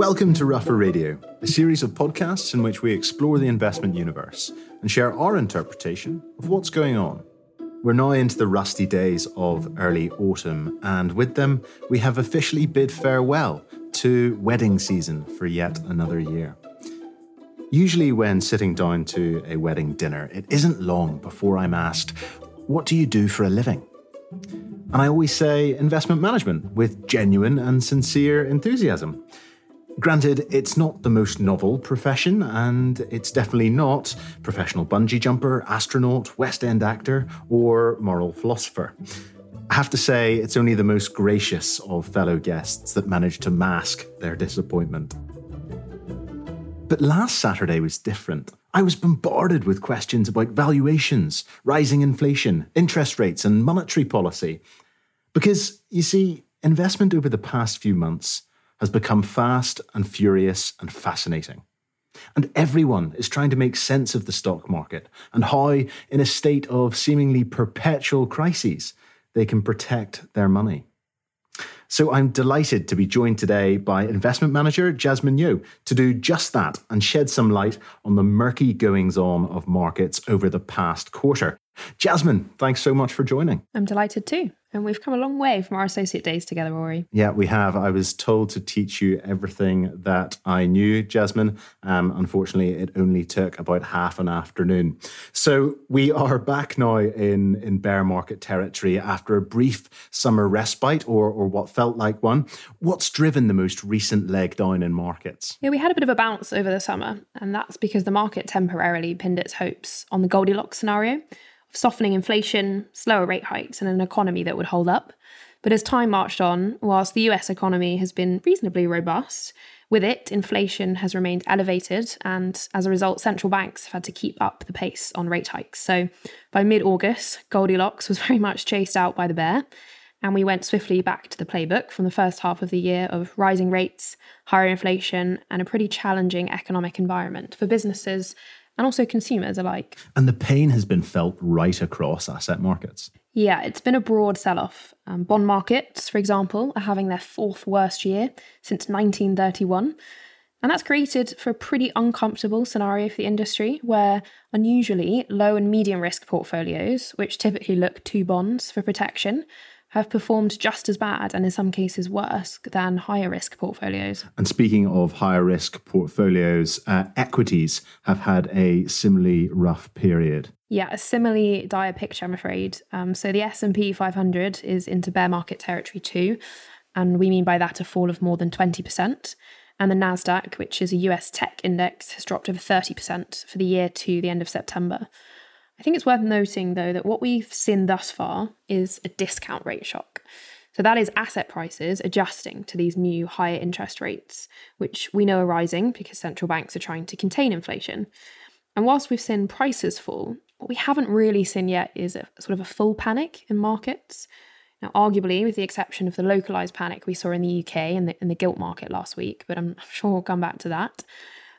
Welcome to Ruffer Radio, a series of podcasts in which we explore the investment universe and share our interpretation of what's going on. We're now into the rusty days of early autumn, and with them, we have officially bid farewell to wedding season for yet another year. Usually, when sitting down to a wedding dinner, it isn't long before I'm asked, What do you do for a living? And I always say investment management with genuine and sincere enthusiasm. Granted, it's not the most novel profession, and it's definitely not professional bungee jumper, astronaut, West End actor, or moral philosopher. I have to say, it's only the most gracious of fellow guests that managed to mask their disappointment. But last Saturday was different. I was bombarded with questions about valuations, rising inflation, interest rates, and monetary policy. Because, you see, investment over the past few months has become fast and furious and fascinating. And everyone is trying to make sense of the stock market and how, in a state of seemingly perpetual crises, they can protect their money. So I'm delighted to be joined today by investment manager Jasmine Yeoh to do just that and shed some light on the murky goings on of markets over the past quarter. Jasmine, thanks so much for joining. I'm delighted too. And we've come a long way from our associate days together, Rory. Yeah, we have. I was told to teach you everything that I knew, Jasmine. Um, unfortunately, it only took about half an afternoon. So we are back now in, in bear market territory after a brief summer respite or, or what felt like one. What's driven the most recent leg down in markets? Yeah, we had a bit of a bounce over the summer, and that's because the market temporarily pinned its hopes on the Goldilocks scenario softening inflation, slower rate hikes, and an economy that would hold up. But as time marched on, whilst the US economy has been reasonably robust, with it, inflation has remained elevated, and as a result, central banks have had to keep up the pace on rate hikes. So by mid August, Goldilocks was very much chased out by the bear, and we went swiftly back to the playbook from the first half of the year of rising rates, higher inflation, and a pretty challenging economic environment for businesses and also consumers alike. And the pain has been felt right across asset markets. Yeah, it's been a broad sell off. Um, bond markets, for example, are having their fourth worst year since 1931. And that's created for a pretty uncomfortable scenario for the industry where unusually low and medium risk portfolios, which typically look to bonds for protection, have performed just as bad and in some cases worse than higher risk portfolios. And speaking of higher risk portfolios, uh, equities have had a similarly rough period. Yeah, a similarly dire picture, I'm afraid. Um, so the S&P 500 is into bear market territory too, and we mean by that a fall of more than 20%. And the Nasdaq, which is a US tech index, has dropped over 30% for the year to the end of September. I think it's worth noting, though, that what we've seen thus far is a discount rate shock. So that is asset prices adjusting to these new higher interest rates, which we know are rising because central banks are trying to contain inflation. And whilst we've seen prices fall, what we haven't really seen yet is a sort of a full panic in markets. Now, arguably, with the exception of the localized panic we saw in the UK and the, in the gilt market last week, but I'm sure we'll come back to that.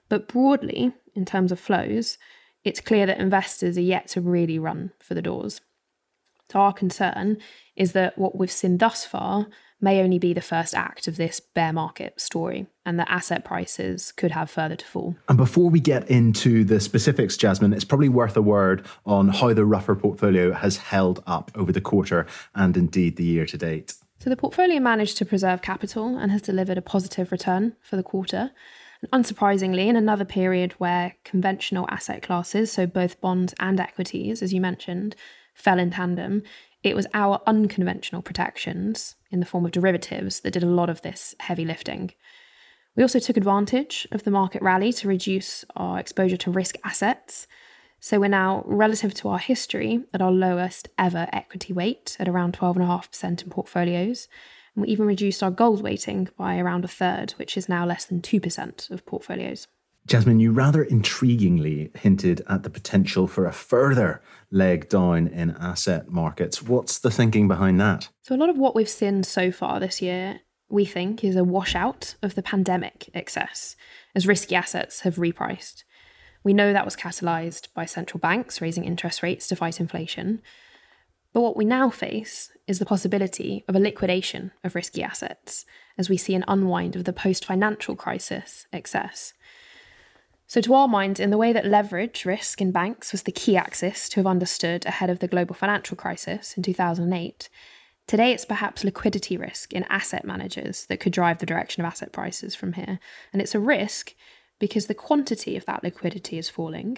But broadly, in terms of flows, it's clear that investors are yet to really run for the doors. So, our concern is that what we've seen thus far may only be the first act of this bear market story, and that asset prices could have further to fall. And before we get into the specifics, Jasmine, it's probably worth a word on how the Ruffer portfolio has held up over the quarter and indeed the year to date. So, the portfolio managed to preserve capital and has delivered a positive return for the quarter. Unsurprisingly, in another period where conventional asset classes, so both bonds and equities, as you mentioned, fell in tandem, it was our unconventional protections in the form of derivatives that did a lot of this heavy lifting. We also took advantage of the market rally to reduce our exposure to risk assets. So we're now, relative to our history, at our lowest ever equity weight at around 12.5% in portfolios. And we even reduced our gold weighting by around a third, which is now less than 2% of portfolios. Jasmine, you rather intriguingly hinted at the potential for a further leg down in asset markets. What's the thinking behind that? So, a lot of what we've seen so far this year, we think, is a washout of the pandemic excess as risky assets have repriced. We know that was catalysed by central banks raising interest rates to fight inflation. But what we now face is the possibility of a liquidation of risky assets as we see an unwind of the post financial crisis excess. So, to our minds, in the way that leverage risk in banks was the key axis to have understood ahead of the global financial crisis in 2008, today it's perhaps liquidity risk in asset managers that could drive the direction of asset prices from here. And it's a risk because the quantity of that liquidity is falling,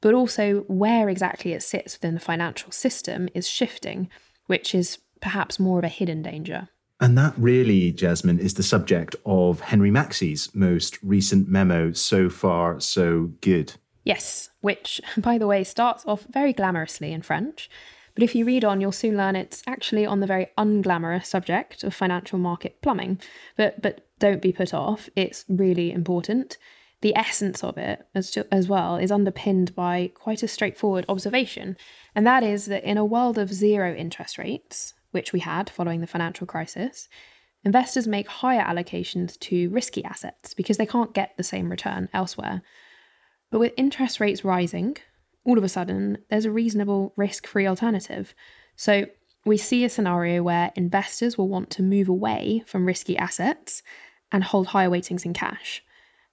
but also where exactly it sits within the financial system is shifting, which is perhaps more of a hidden danger. And that really, Jasmine, is the subject of Henry Maxey's most recent memo, So Far, So Good. Yes, which, by the way, starts off very glamorously in French. But if you read on, you'll soon learn it's actually on the very unglamorous subject of financial market plumbing. But, but don't be put off, it's really important. The essence of it, as, as well, is underpinned by quite a straightforward observation. And that is that in a world of zero interest rates, which we had following the financial crisis, investors make higher allocations to risky assets because they can't get the same return elsewhere. But with interest rates rising, all of a sudden, there's a reasonable risk free alternative. So we see a scenario where investors will want to move away from risky assets and hold higher weightings in cash.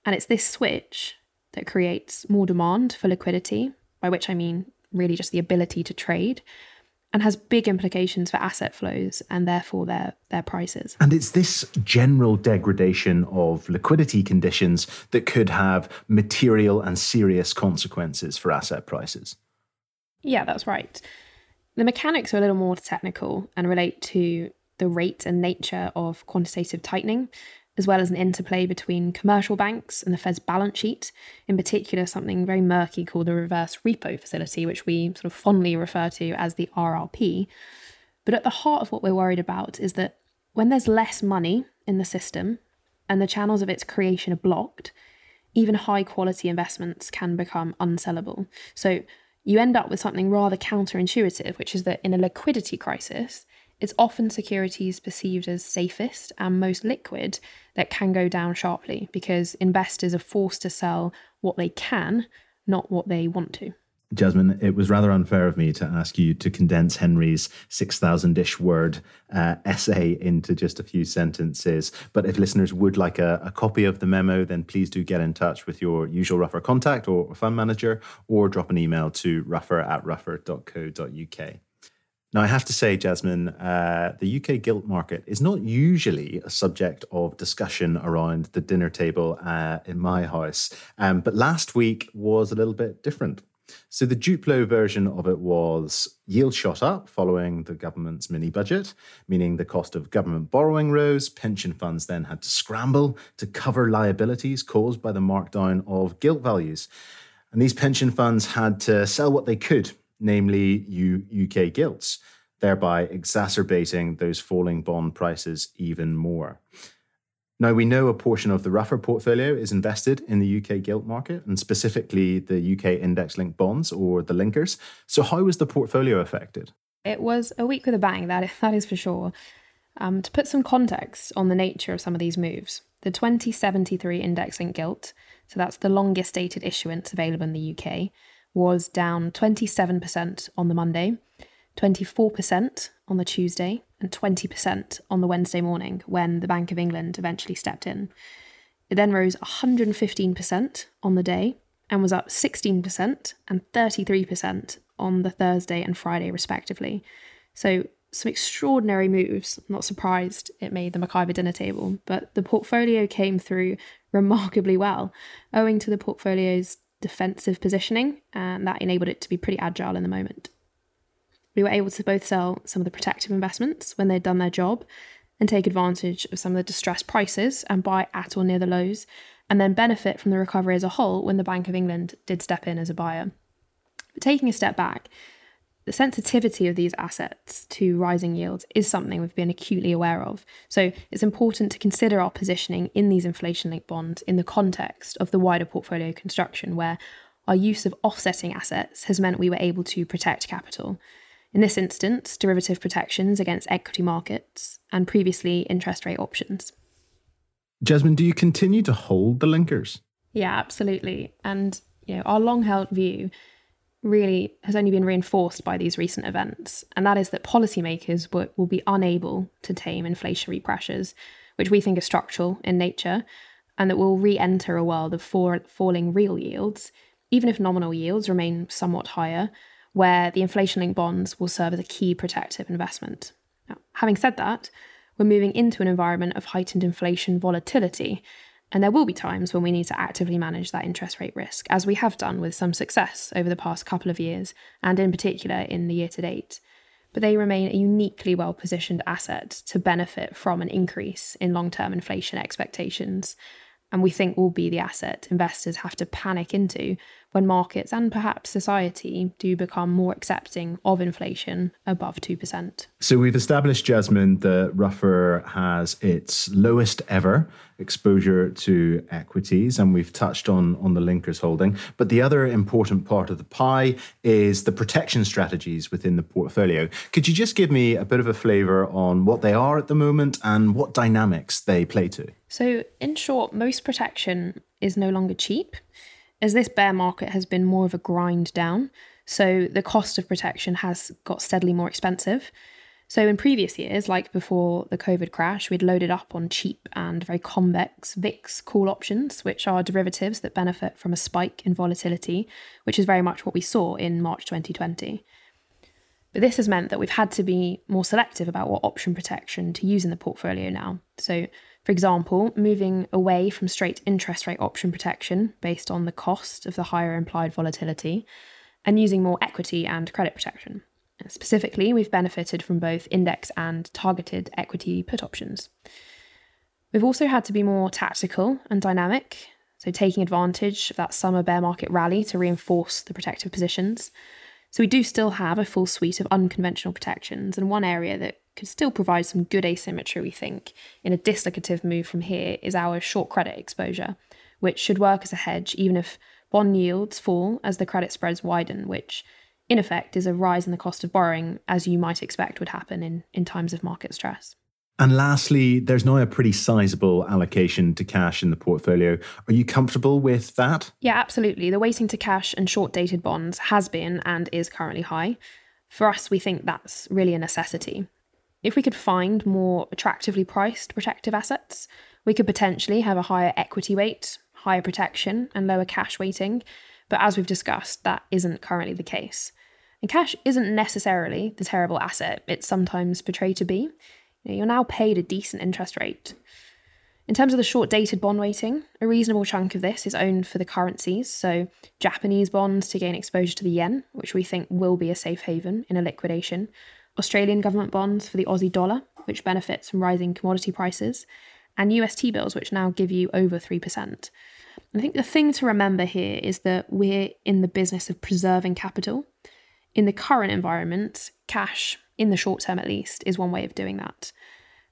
And it's this switch that creates more demand for liquidity, by which I mean really just the ability to trade, and has big implications for asset flows and therefore their, their prices. And it's this general degradation of liquidity conditions that could have material and serious consequences for asset prices. Yeah, that's right. The mechanics are a little more technical and relate to the rate and nature of quantitative tightening, as well as an interplay between commercial banks and the Fed's balance sheet, in particular, something very murky called the reverse repo facility, which we sort of fondly refer to as the RRP. But at the heart of what we're worried about is that when there's less money in the system and the channels of its creation are blocked, even high quality investments can become unsellable. So you end up with something rather counterintuitive, which is that in a liquidity crisis, it's often securities perceived as safest and most liquid that can go down sharply because investors are forced to sell what they can, not what they want to. Jasmine, it was rather unfair of me to ask you to condense Henry's 6,000 ish word uh, essay into just a few sentences. But if listeners would like a, a, copy of the memo, then please do get in touch with your usual Ruffer contact or fund manager or drop an email to ruffer at ruffer.co.uk. Now, I have to say, Jasmine, uh, the UK gilt market is not usually a subject of discussion around the dinner table uh, in my house, um, but last week was a little bit different. So, the Duplo version of it was yield shot up following the government's mini budget, meaning the cost of government borrowing rose. Pension funds then had to scramble to cover liabilities caused by the markdown of gilt values. And these pension funds had to sell what they could namely UK gilts, thereby exacerbating those falling bond prices even more. Now, we know a portion of the Ruffer portfolio is invested in the UK gilt market and specifically the UK index linked bonds or the linkers. So, how was the portfolio affected? It was a week with a bang, that, that is for sure. Um, to put some context on the nature of some of these moves, the 2073 index linked gilt, so that's the longest dated issuance available in the UK, was down 27% on the Monday, 24% on the Tuesday, and 20% on the Wednesday morning when the Bank of England eventually stepped in. It then rose 115% on the day and was up 16% and 33% on the Thursday and Friday, respectively. So, some extraordinary moves. I'm not surprised it made the McIver dinner table, but the portfolio came through remarkably well, owing to the portfolio's defensive positioning, and that enabled it to be pretty agile in the moment. We were able to both sell some of the protective investments when they'd done their job and take advantage of some of the distressed prices and buy at or near the lows, and then benefit from the recovery as a whole when the Bank of England did step in as a buyer. But taking a step back, the sensitivity of these assets to rising yields is something we've been acutely aware of. So it's important to consider our positioning in these inflation linked bonds in the context of the wider portfolio construction, where our use of offsetting assets has meant we were able to protect capital. In this instance, derivative protections against equity markets and previously interest rate options. Jasmine, do you continue to hold the linkers? Yeah, absolutely. And you know, our long held view really has only been reinforced by these recent events, and that is that policymakers will, will be unable to tame inflationary pressures which we think are structural in nature, and that we'll re enter a world of falling real yields, even if nominal yields remain somewhat higher, where the inflation linked bonds will serve as a key protective investment. Now, having said that, we're moving into an environment of heightened inflation volatility, and there will be times when we need to actively manage that interest rate risk, as we have done with some success over the past couple of years, and in particular in the year to date. But they remain a uniquely well positioned asset to benefit from an increase in long term inflation expectations and we think will be the asset investors have to panic into when markets and perhaps society do become more accepting of inflation above 2%. So we've established, Jasmine, that Ruffer has its lowest ever exposure to equities, and we've touched on, on the linkers holding. But the other important part of the pie is the protection strategies within the portfolio. Could you just give me a bit of a flavour on what they are at the moment and what dynamics they play to? So, in short, most protection is no longer cheap, as this bear market has been more of a grind down. So, the cost of protection has got steadily more expensive. So, in previous years, like before the COVID crash, we'd loaded up on cheap and very convex VIX call options, which are derivatives that benefit from a spike in volatility, which is very much what we saw in March 2020. But this has meant that we've had to be more selective about what option protection to use in the portfolio now. So, for example, moving away from straight interest rate option protection based on the cost of the higher implied volatility and using more equity and credit protection. Specifically, we've benefited from both index and targeted equity put options. We've also had to be more tactical and dynamic, so taking advantage of that summer bear market rally to reinforce the protective positions. So we do still have a full suite of unconventional protections, and one area that could still provide some good asymmetry, we think, in a dislocative move from here is our short credit exposure, which should work as a hedge even if bond yields fall as the credit spreads widen, which in effect is a rise in the cost of borrowing, as you might expect would happen in, in times of market stress. And lastly, there's now a pretty sizable allocation to cash in the portfolio. Are you comfortable with that? Yeah, absolutely. The weighting to cash and short dated bonds has been and is currently high. For us, we think that's really a necessity. If we could find more attractively priced protective assets, we could potentially have a higher equity weight, higher protection, and lower cash weighting. But as we've discussed, that isn't currently the case. And cash isn't necessarily the terrible asset it's sometimes portrayed to be. You're now paid a decent interest rate. In terms of the short dated bond weighting, a reasonable chunk of this is owned for the currencies, so Japanese bonds to gain exposure to the yen, which we think will be a safe haven in a liquidation, Australian government bonds for the Aussie dollar, which benefits from rising commodity prices, and US T bills, which now give you over 3%. I think the thing to remember here is that we're in the business of preserving capital. In the current environment, cash, in the short term at least, is one way of doing that.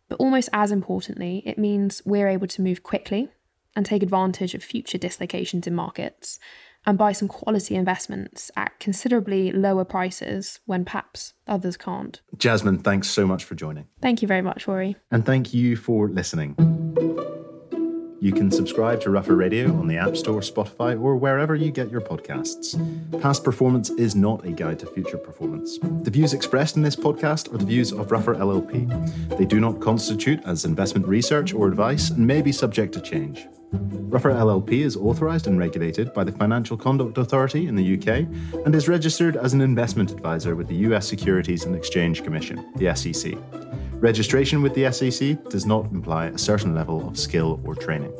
But almost as importantly, it means we're able to move quickly and take advantage of future dislocations in markets and buy some quality investments at considerably lower prices when perhaps others can't. Jasmine, thanks so much for joining. Thank you very much, Rory. And thank you for listening. You can subscribe to Ruffer Radio on the App Store, Spotify, or wherever you get your podcasts. Past performance is not a guide to future performance. The views expressed in this podcast are the views of Ruffer LLP. They do not constitute as investment research or advice and may be subject to change. Ruffer LLP is authorised and regulated by the Financial Conduct Authority in the UK and is registered as an investment advisor with the US Securities and Exchange Commission, the SEC. Registration with the SEC does not imply a certain level of skill or training.